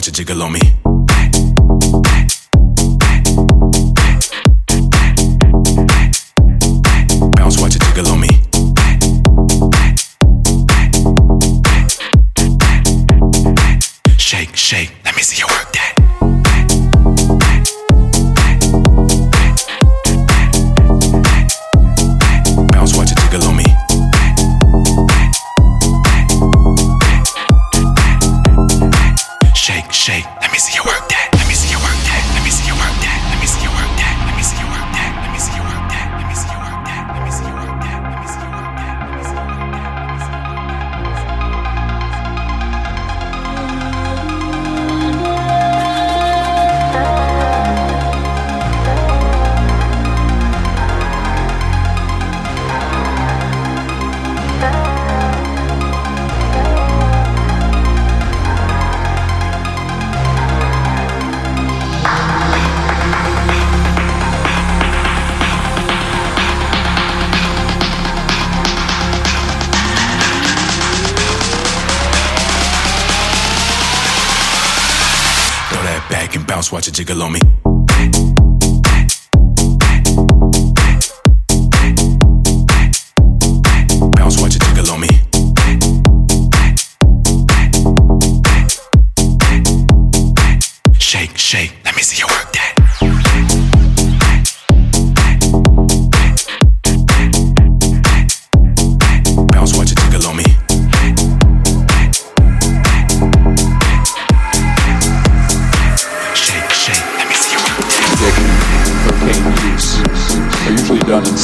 watch it jiggle on me. Bounce, watch it jiggle on me. Shake, shake, let me see your work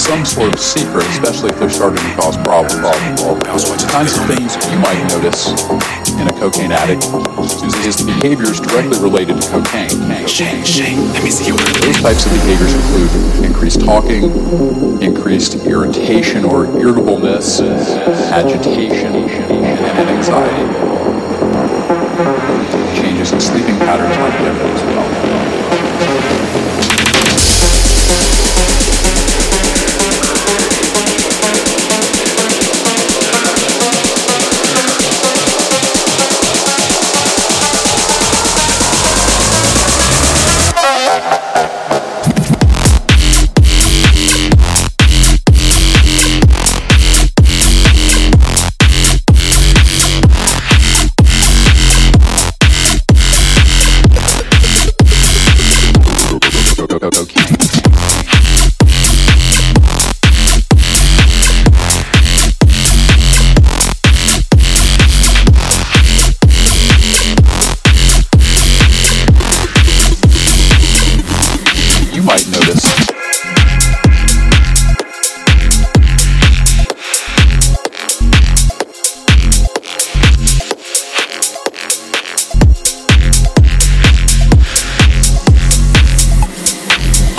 some sort of secret, especially if they're starting to cause problems. The kinds of things you might notice in a cocaine addict is behaviors directly related to cocaine. Let me see you Those types of behaviors include increased talking, increased irritation or irritableness, agitation, and anxiety. Changes in sleeping patterns might be evident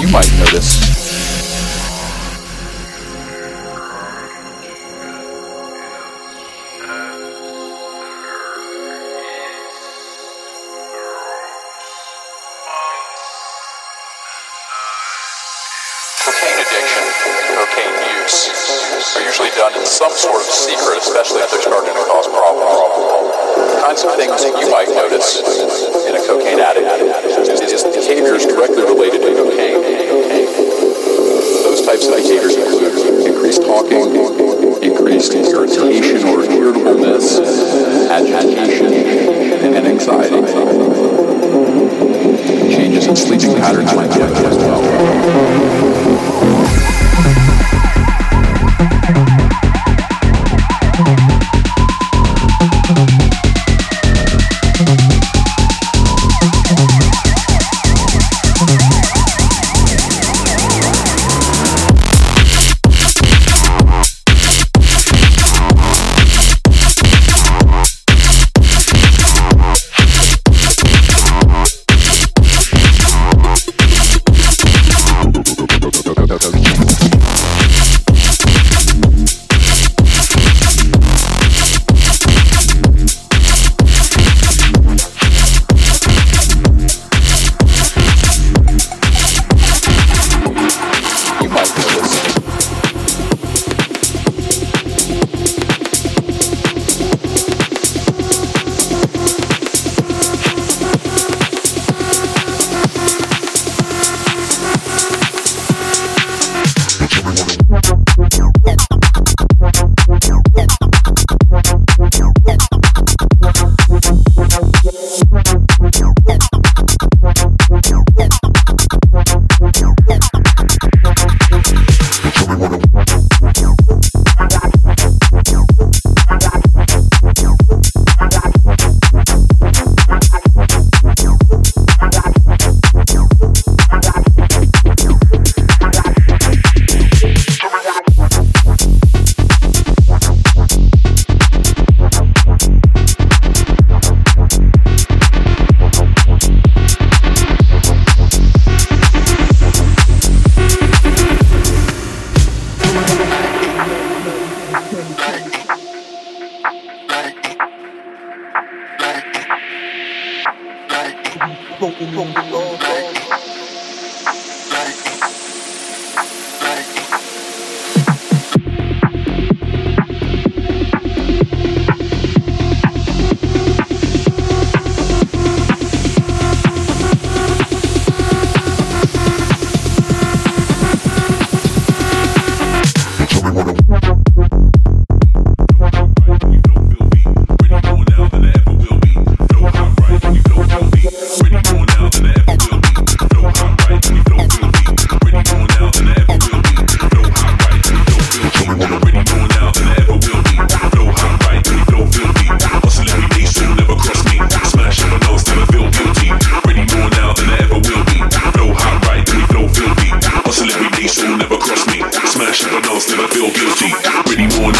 you might notice Cocaine addiction use are usually done in some sort of secret, especially if they're starting to cause problems. Kinds of things you might notice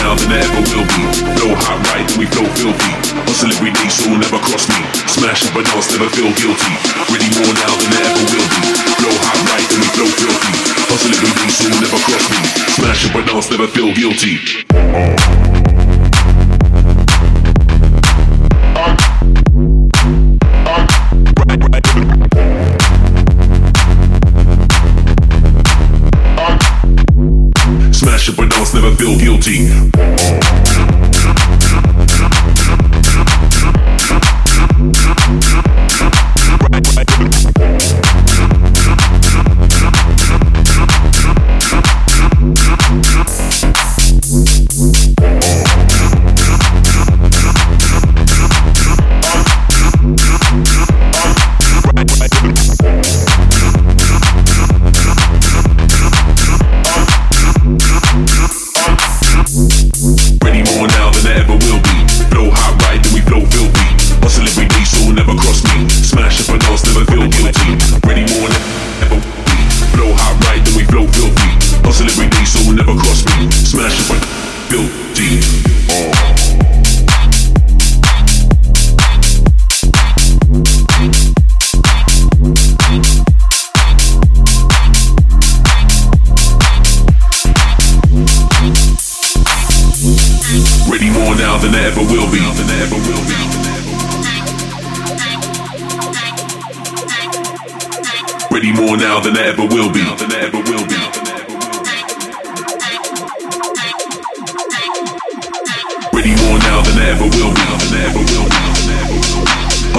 now than ever will be. No hot right, we flow filthy. Hustle every day, so never cross me. Smash up a dance, never feel guilty. Really more now than ever will be. No hot right, and we flow filthy. Hustle every day, so never cross me. Smash up a dance, never feel guilty. Never feel guilty.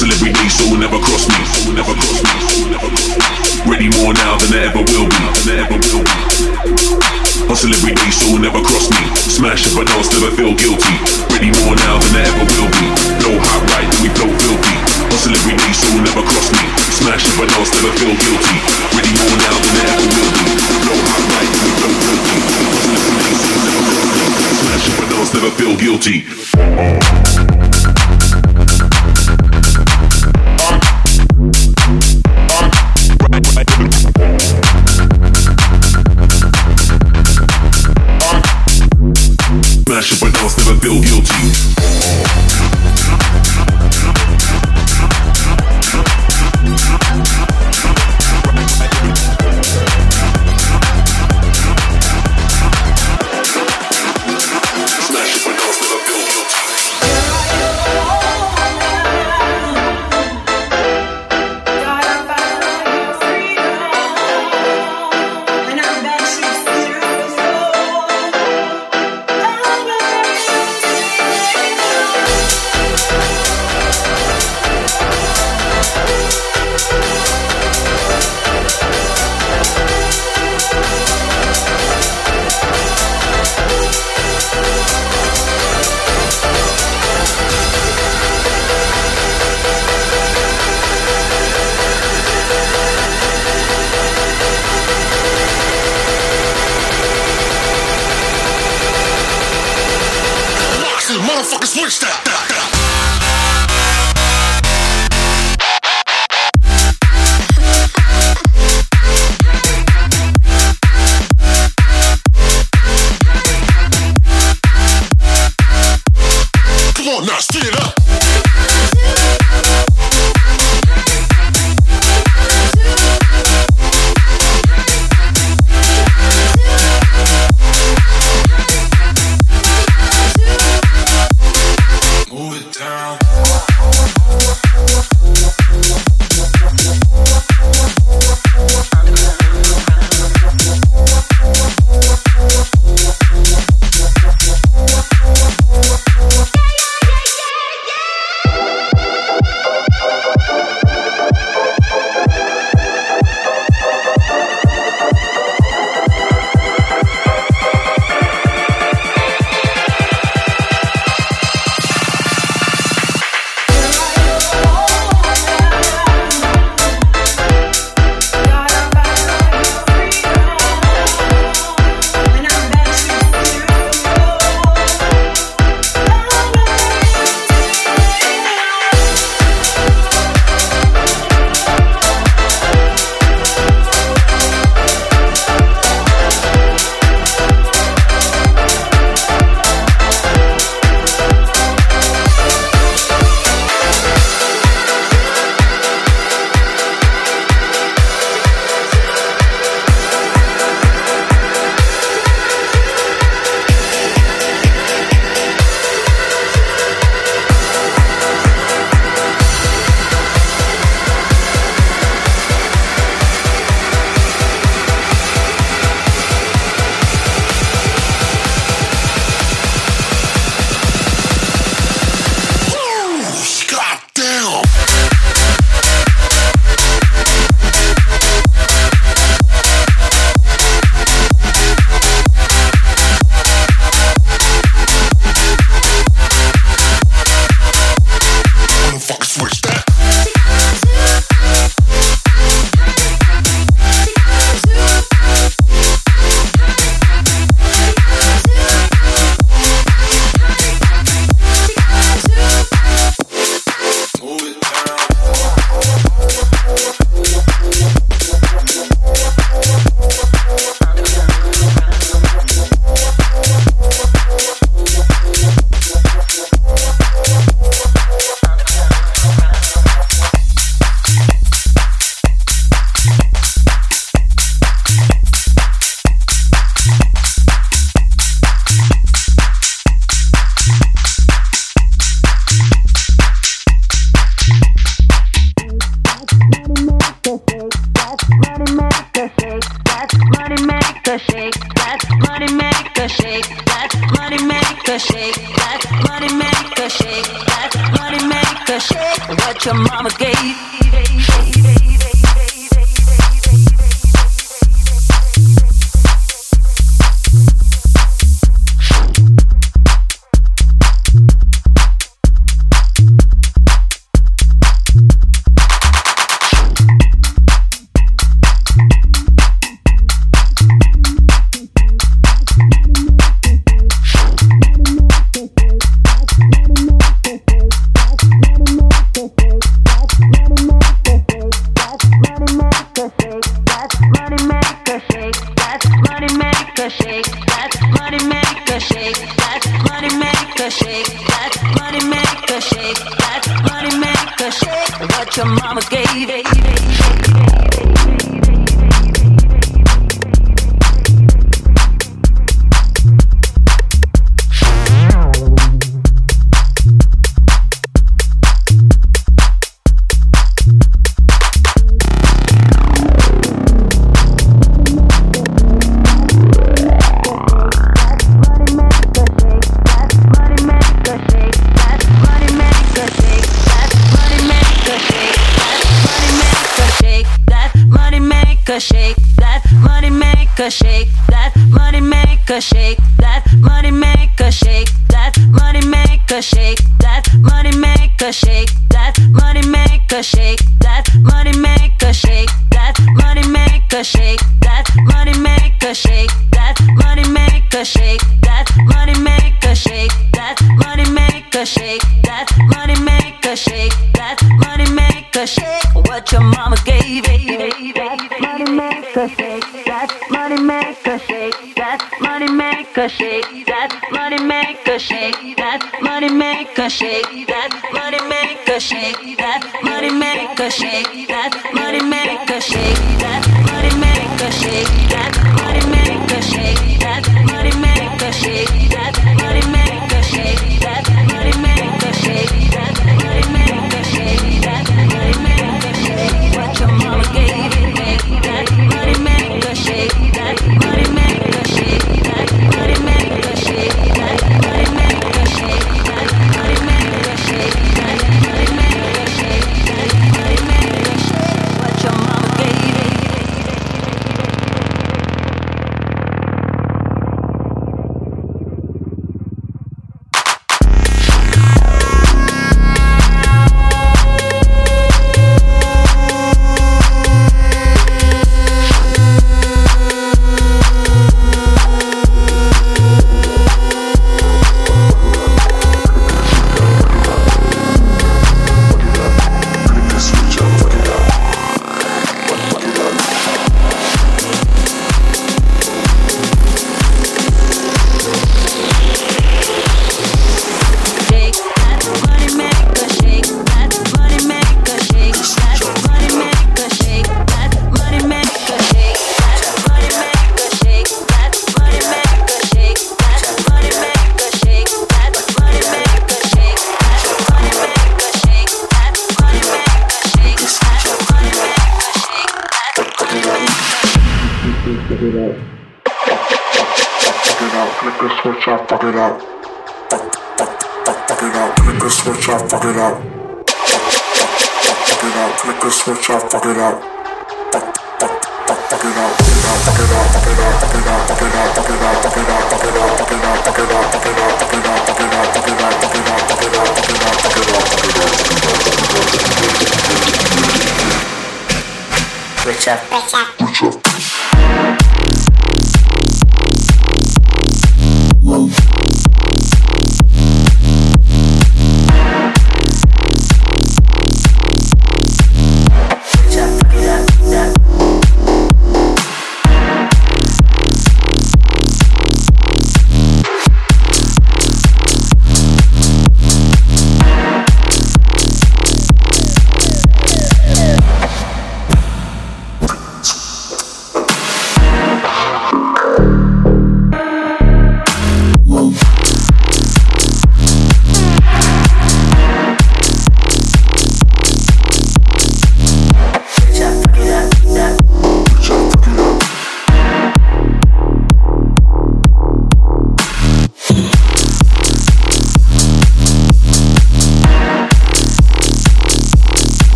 Hustle every day, so never cross me. So never cross me. Ready more now than I ever will be. Than I ever will be. Hustle every day, so never cross me. Smash up and us, never feel guilty. Ready more now than I ever will be. Flow hot right, then we flow filthy. Hustle every day, so never cross me. Smash up and us, never feel guilty. Ready more now than I ever will be. Flow hot right, then we flow filthy. Hustle every day, so never cross me. Smash up and us, never feel guilty. Smash up and us, never feel guilty. that. Breakup. Breakup.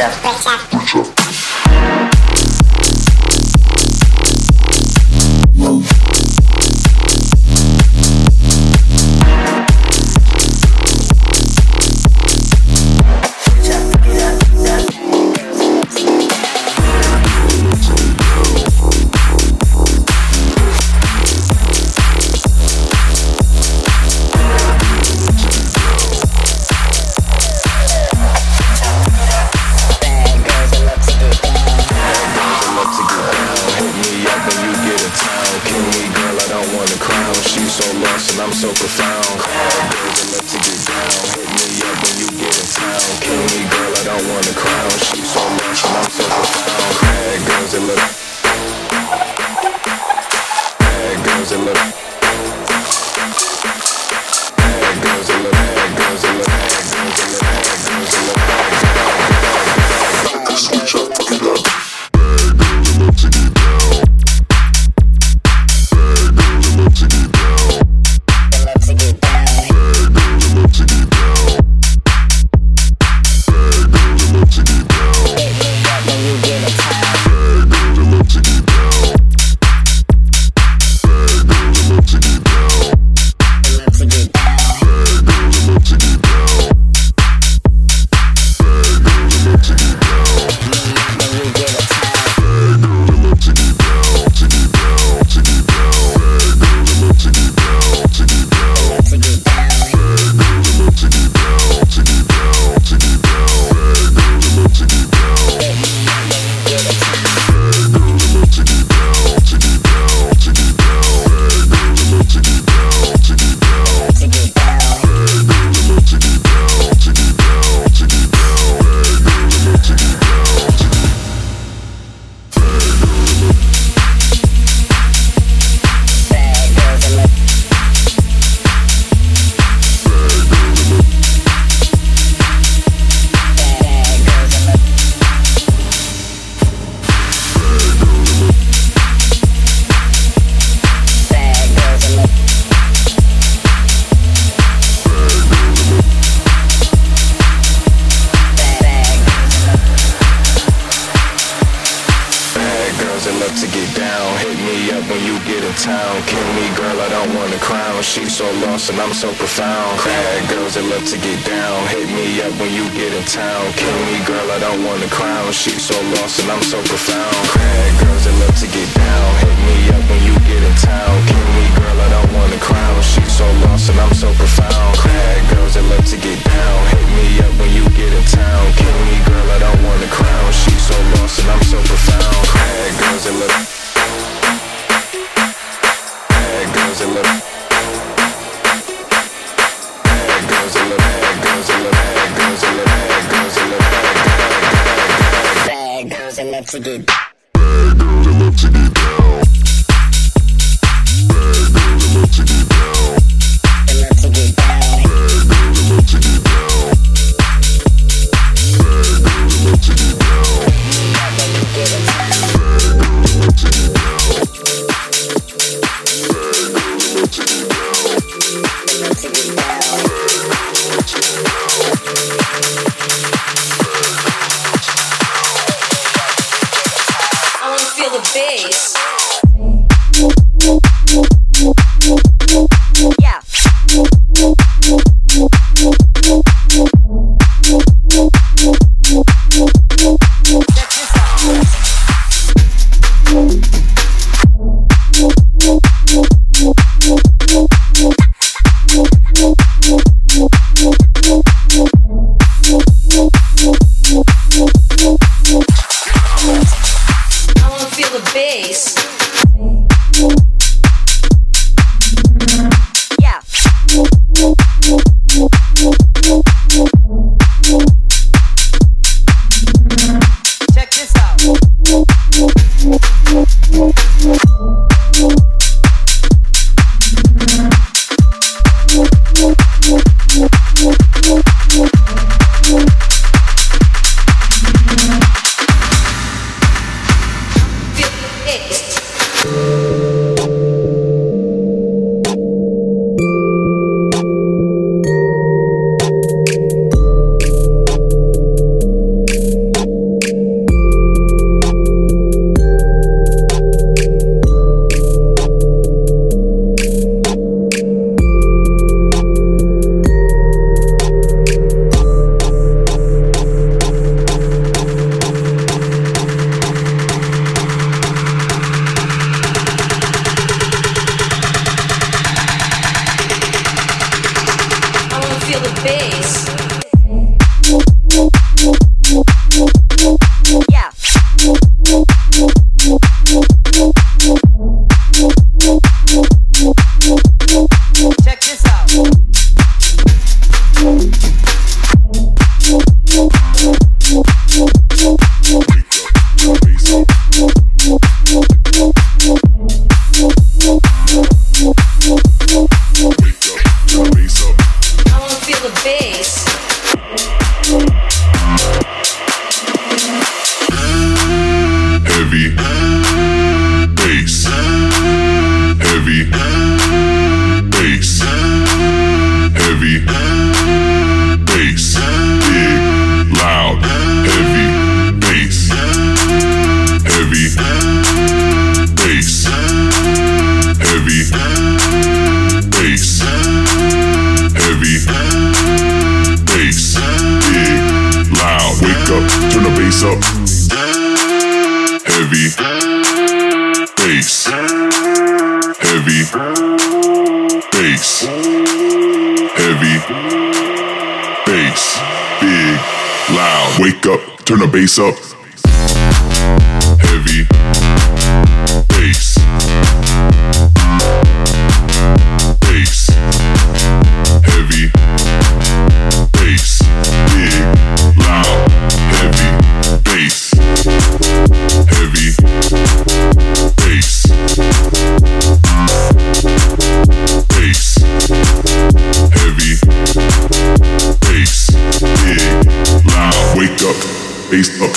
Dompet. based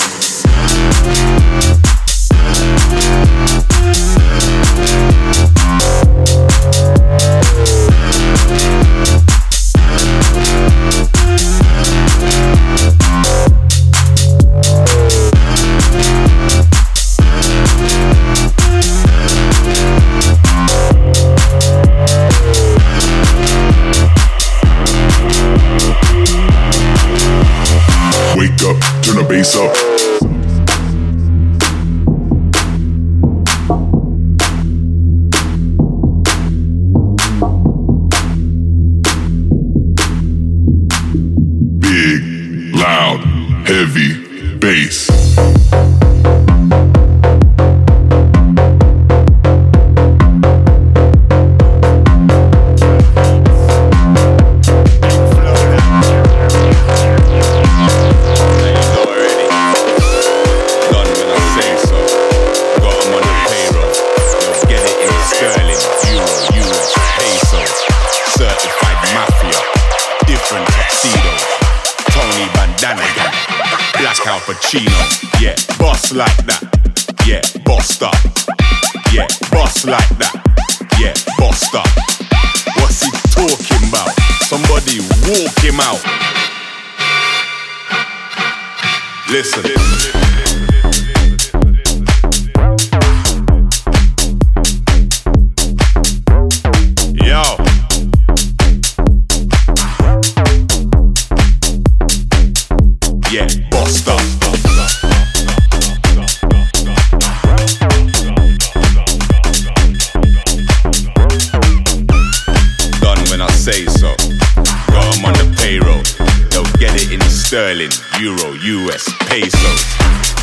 selling euro, US, pesos.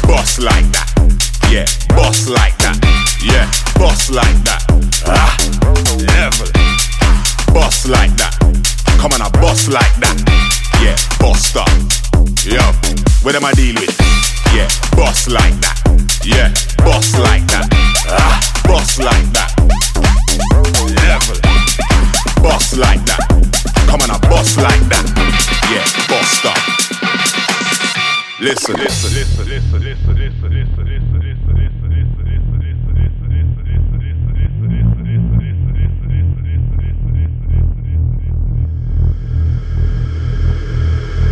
Boss like that, yeah, boss like that, yeah, boss like that. Ah, level. Boss like that, come on, a boss like that, yeah, boss up. Yo, what am I dealing with?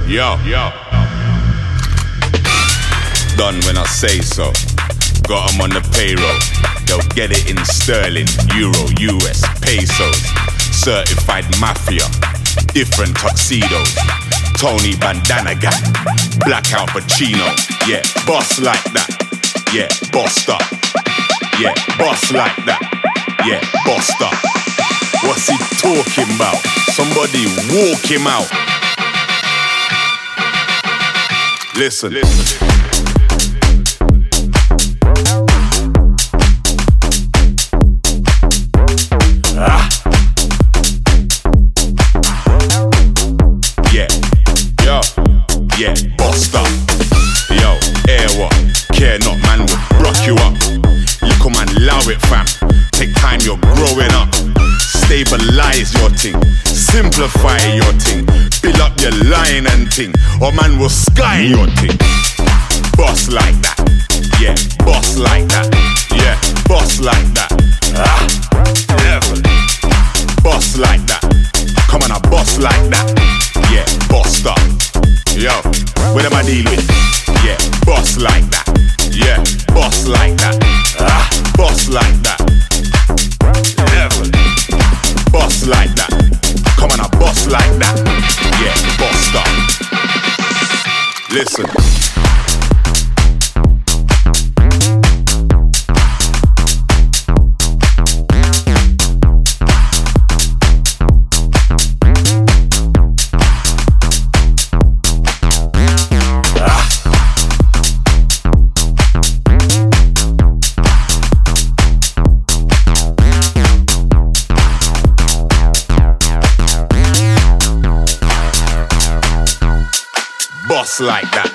Yo, yo. Done when I say so. Got 'em on the payroll. They'll get it in sterling, euro, US, pesos. Certified mafia. Different tuxedos. Tony Bandana gang. Blackout Pacino. Yeah, boss like that. Yeah, bossed up. Yeah, boss like that. Yeah, bossed up. What's he talking about? Somebody walk him out. Listen. Listen. Ah. Yeah. Yo. Yeah. Yo. Care not, man. Rock you up. Little man, it, fam. Take time, you're growing up. Stabilize your thing. Simplify your thing. Your line and thing. Or man will sky your thing. Boss like that. Yeah, boss like that. Yeah, boss like that. Ah, level. Boss like that. Come on, a boss like that. Yeah, bossed up. Yo, what am I deal with? Yeah, boss like that. Yeah, boss like that. Ah, boss like that. Level. Boss like that. Come on, a boss like that. Yeah, bossed up. Listen. like that.